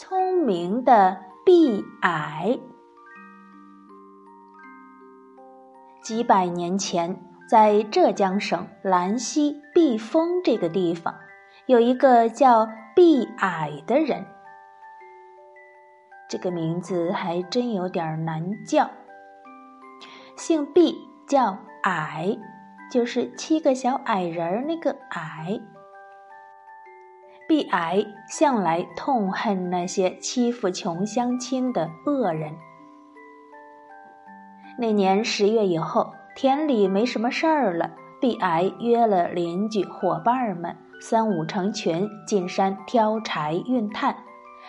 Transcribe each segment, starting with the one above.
聪明的毕矮。几百年前，在浙江省兰溪碧峰这个地方，有一个叫毕矮的人。这个名字还真有点难叫。姓毕，叫矮，就是七个小矮人儿那个矮。毕矮向来痛恨那些欺负穷乡亲的恶人。那年十月以后，田里没什么事儿了，毕矮约了邻居伙伴们三五成群进山挑柴运炭，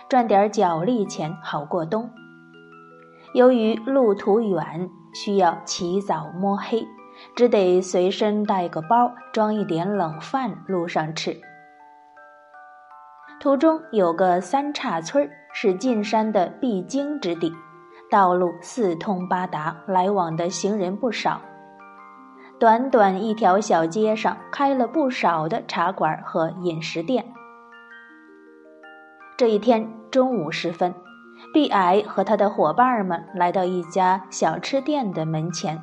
赚点脚力钱好过冬。由于路途远，需要起早摸黑，只得随身带个包，装一点冷饭，路上吃。途中有个三岔村是进山的必经之地，道路四通八达，来往的行人不少。短短一条小街上，开了不少的茶馆和饮食店。这一天中午时分，毕矮和他的伙伴们来到一家小吃店的门前，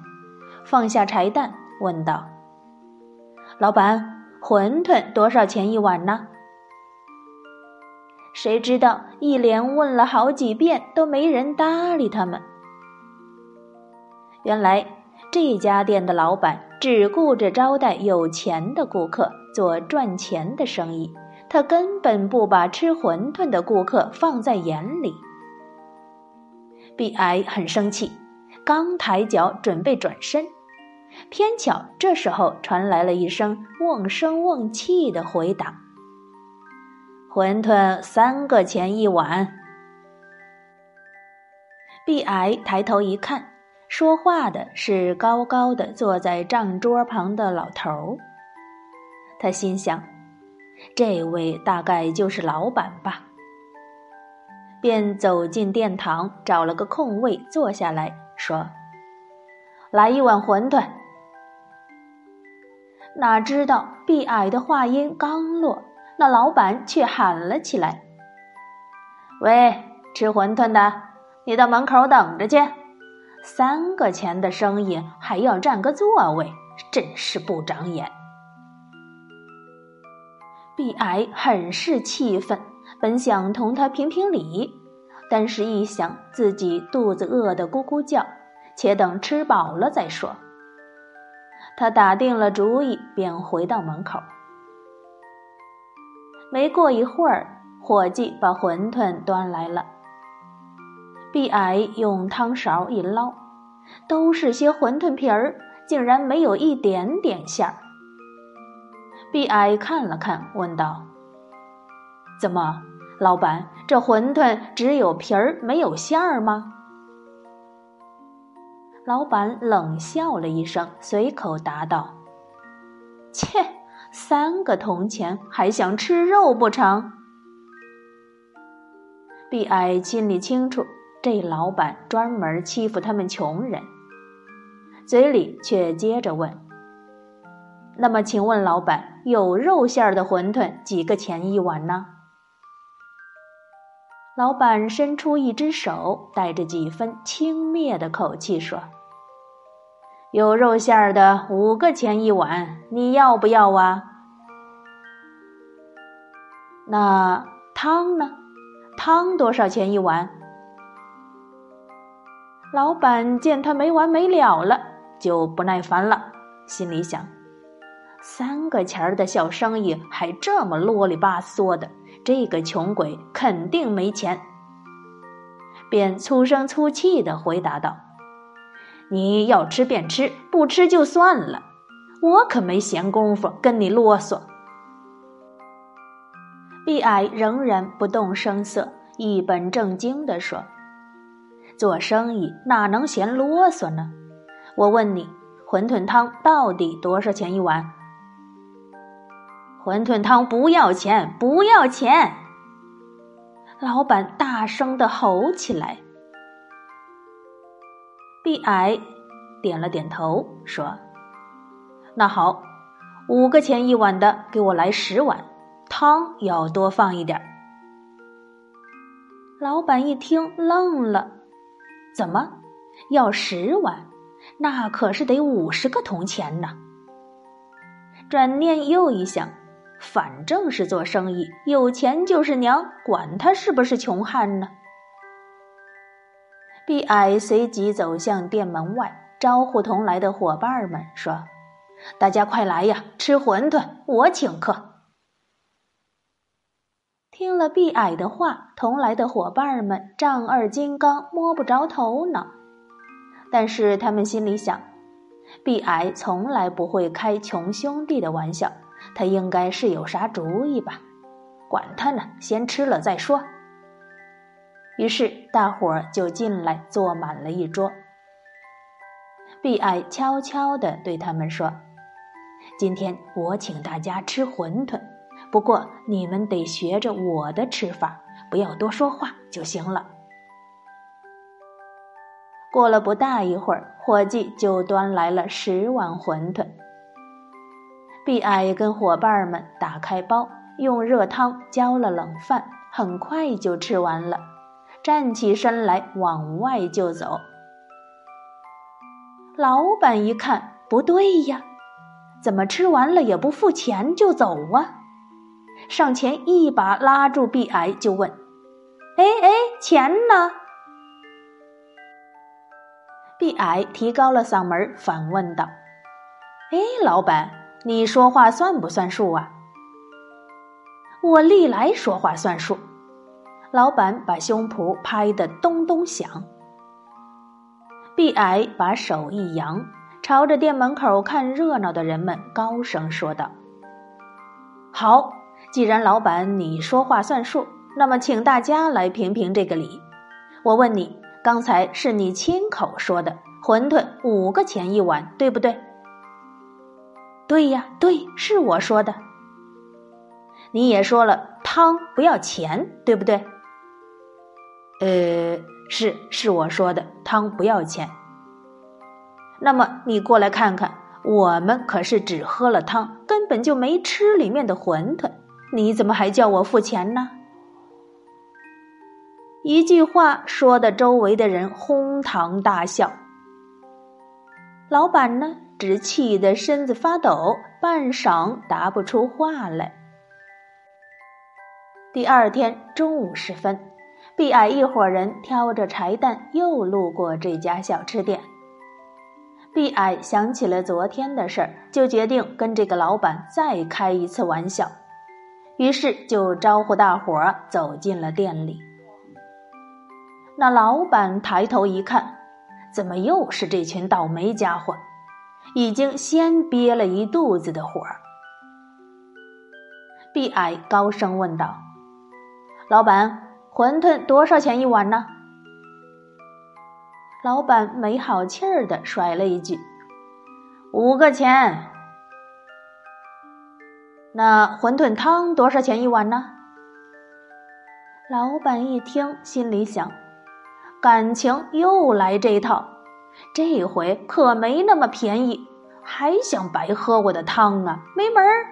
放下柴担，问道：“老板，馄饨多少钱一碗呢？”谁知道一连问了好几遍，都没人搭理他们。原来这家店的老板只顾着招待有钱的顾客，做赚钱的生意，他根本不把吃馄饨的顾客放在眼里。毕矮很生气，刚抬脚准备转身，偏巧这时候传来了一声瓮声瓮气的回答。馄饨三个钱一碗。毕矮抬头一看，说话的是高高的坐在账桌旁的老头儿。他心想，这位大概就是老板吧。便走进殿堂，找了个空位坐下来说：“来一碗馄饨。”哪知道毕矮的话音刚落。那老板却喊了起来：“喂，吃馄饨的，你到门口等着去！三个钱的生意还要占个座位，真是不长眼。”毕矮很是气愤，本想同他评评理，但是一想自己肚子饿得咕咕叫，且等吃饱了再说。他打定了主意，便回到门口。没过一会儿，伙计把馄饨端来了。毕矮用汤勺一捞，都是些馄饨皮儿，竟然没有一点点馅儿。毕矮看了看，问道：“怎么，老板，这馄饨只有皮儿没有馅儿吗？”老板冷笑了一声，随口答道：“切。”三个铜钱还想吃肉不成？毕矮心里清楚，这老板专门欺负他们穷人，嘴里却接着问：“那么，请问老板，有肉馅儿的馄饨几个钱一碗呢？”老板伸出一只手，带着几分轻蔑的口气说。有肉馅儿的五个钱一碗，你要不要啊？那汤呢？汤多少钱一碗？老板见他没完没了了，就不耐烦了，心里想：三个钱儿的小生意还这么啰里吧嗦的，这个穷鬼肯定没钱。便粗声粗气的回答道。你要吃便吃，不吃就算了，我可没闲工夫跟你啰嗦。毕矮仍然不动声色，一本正经地说：“做生意哪能嫌啰嗦呢？我问你，馄饨汤到底多少钱一碗？”馄饨汤不要钱，不要钱！老板大声的吼起来。毕矮点了点头，说：“那好，五个钱一碗的，给我来十碗，汤要多放一点。”老板一听愣了：“怎么要十碗？那可是得五十个铜钱呢！”转念又一想，反正是做生意，有钱就是娘，管他是不是穷汉呢。毕矮随即走向店门外，招呼同来的伙伴们说：“大家快来呀，吃馄饨，我请客。”听了毕矮的话，同来的伙伴们丈二金刚，摸不着头脑。但是他们心里想，毕矮从来不会开穷兄弟的玩笑，他应该是有啥主意吧？管他呢，先吃了再说。于是大伙儿就进来，坐满了一桌。毕矮悄悄地对他们说：“今天我请大家吃馄饨，不过你们得学着我的吃法，不要多说话就行了。”过了不大一会儿，伙计就端来了十碗馄饨。毕矮跟伙伴们打开包，用热汤浇了冷饭，很快就吃完了。站起身来，往外就走。老板一看不对呀，怎么吃完了也不付钱就走啊？上前一把拉住毕矮，就问：“哎哎，钱呢？”毕矮提高了嗓门反问道：“哎，老板，你说话算不算数啊？”“我历来说话算数。”老板把胸脯拍得咚咚响。毕矮把手一扬，朝着店门口看热闹的人们高声说道：“好，既然老板你说话算数，那么请大家来评评这个理。我问你，刚才是你亲口说的，馄饨五个钱一碗，对不对？”“对呀，对，是我说的。”“你也说了汤不要钱，对不对？”呃，是是我说的，汤不要钱。那么你过来看看，我们可是只喝了汤，根本就没吃里面的馄饨，你怎么还叫我付钱呢？一句话说的，周围的人哄堂大笑。老板呢，只气得身子发抖，半晌答不出话来。第二天中午时分。毕矮一伙人挑着柴担，又路过这家小吃店。毕矮想起了昨天的事儿，就决定跟这个老板再开一次玩笑，于是就招呼大伙儿走进了店里。那老板抬头一看，怎么又是这群倒霉家伙？已经先憋了一肚子的火。毕矮高声问道：“老板。”馄饨多少钱一碗呢？老板没好气儿的甩了一句：“五个钱。”那馄饨汤多少钱一碗呢？老板一听，心里想：感情又来这一套，这回可没那么便宜，还想白喝我的汤啊？没门儿！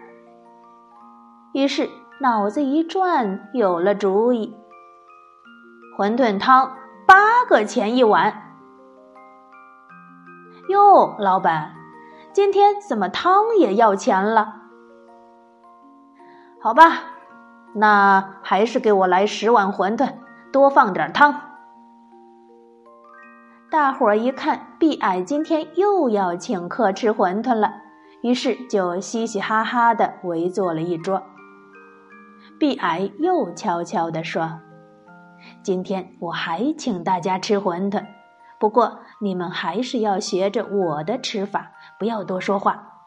于是脑子一转，有了主意。馄饨汤八个钱一碗。哟，老板，今天怎么汤也要钱了？好吧，那还是给我来十碗馄饨，多放点汤。大伙儿一看，毕矮今天又要请客吃馄饨了，于是就嘻嘻哈哈的围坐了一桌。毕矮又悄悄地说。今天我还请大家吃馄饨，不过你们还是要学着我的吃法，不要多说话。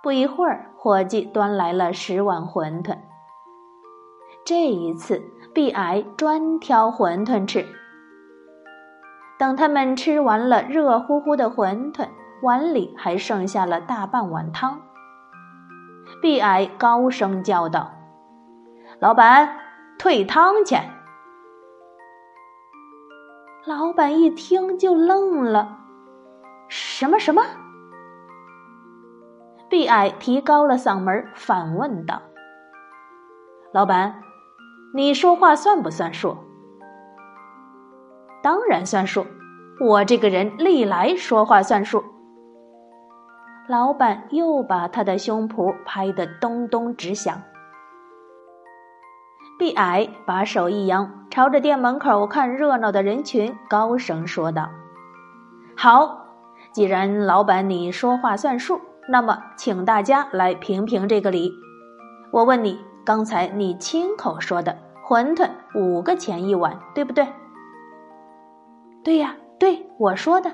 不一会儿，伙计端来了十碗馄饨。这一次，毕矮专挑馄饨吃。等他们吃完了热乎乎的馄饨，碗里还剩下了大半碗汤。毕矮高声叫道：“老板！”退汤钱。老板一听就愣了，什么什么？毕矮提高了嗓门反问道：“老板，你说话算不算数？当然算数，我这个人历来说话算数。老板又把他的胸脯拍得咚咚直响。毕矮把手一扬，朝着店门口看热闹的人群高声说道：“好，既然老板你说话算数，那么请大家来评评这个理。我问你，刚才你亲口说的馄饨五个钱一碗，对不对？”“对呀，对我说的。”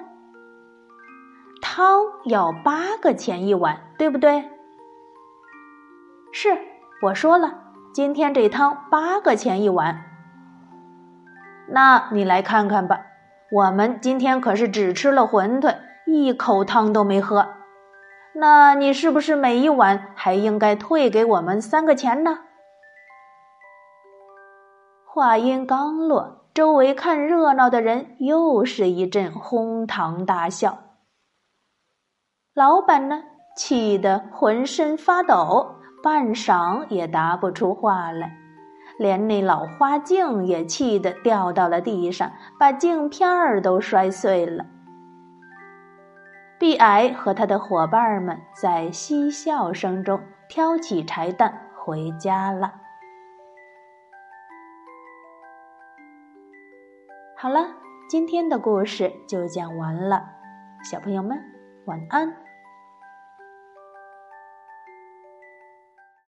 汤要八个钱一碗，对不对？是，我说了，今天这汤八个钱一碗。那你来看看吧，我们今天可是只吃了馄饨，一口汤都没喝。那你是不是每一碗还应该退给我们三个钱呢？话音刚落，周围看热闹的人又是一阵哄堂大笑。老板呢，气得浑身发抖，半晌也答不出话来，连那老花镜也气得掉到了地上，把镜片儿都摔碎了。毕矮和他的伙伴们在嬉笑声中挑起柴担回家了。好了，今天的故事就讲完了，小朋友们晚安。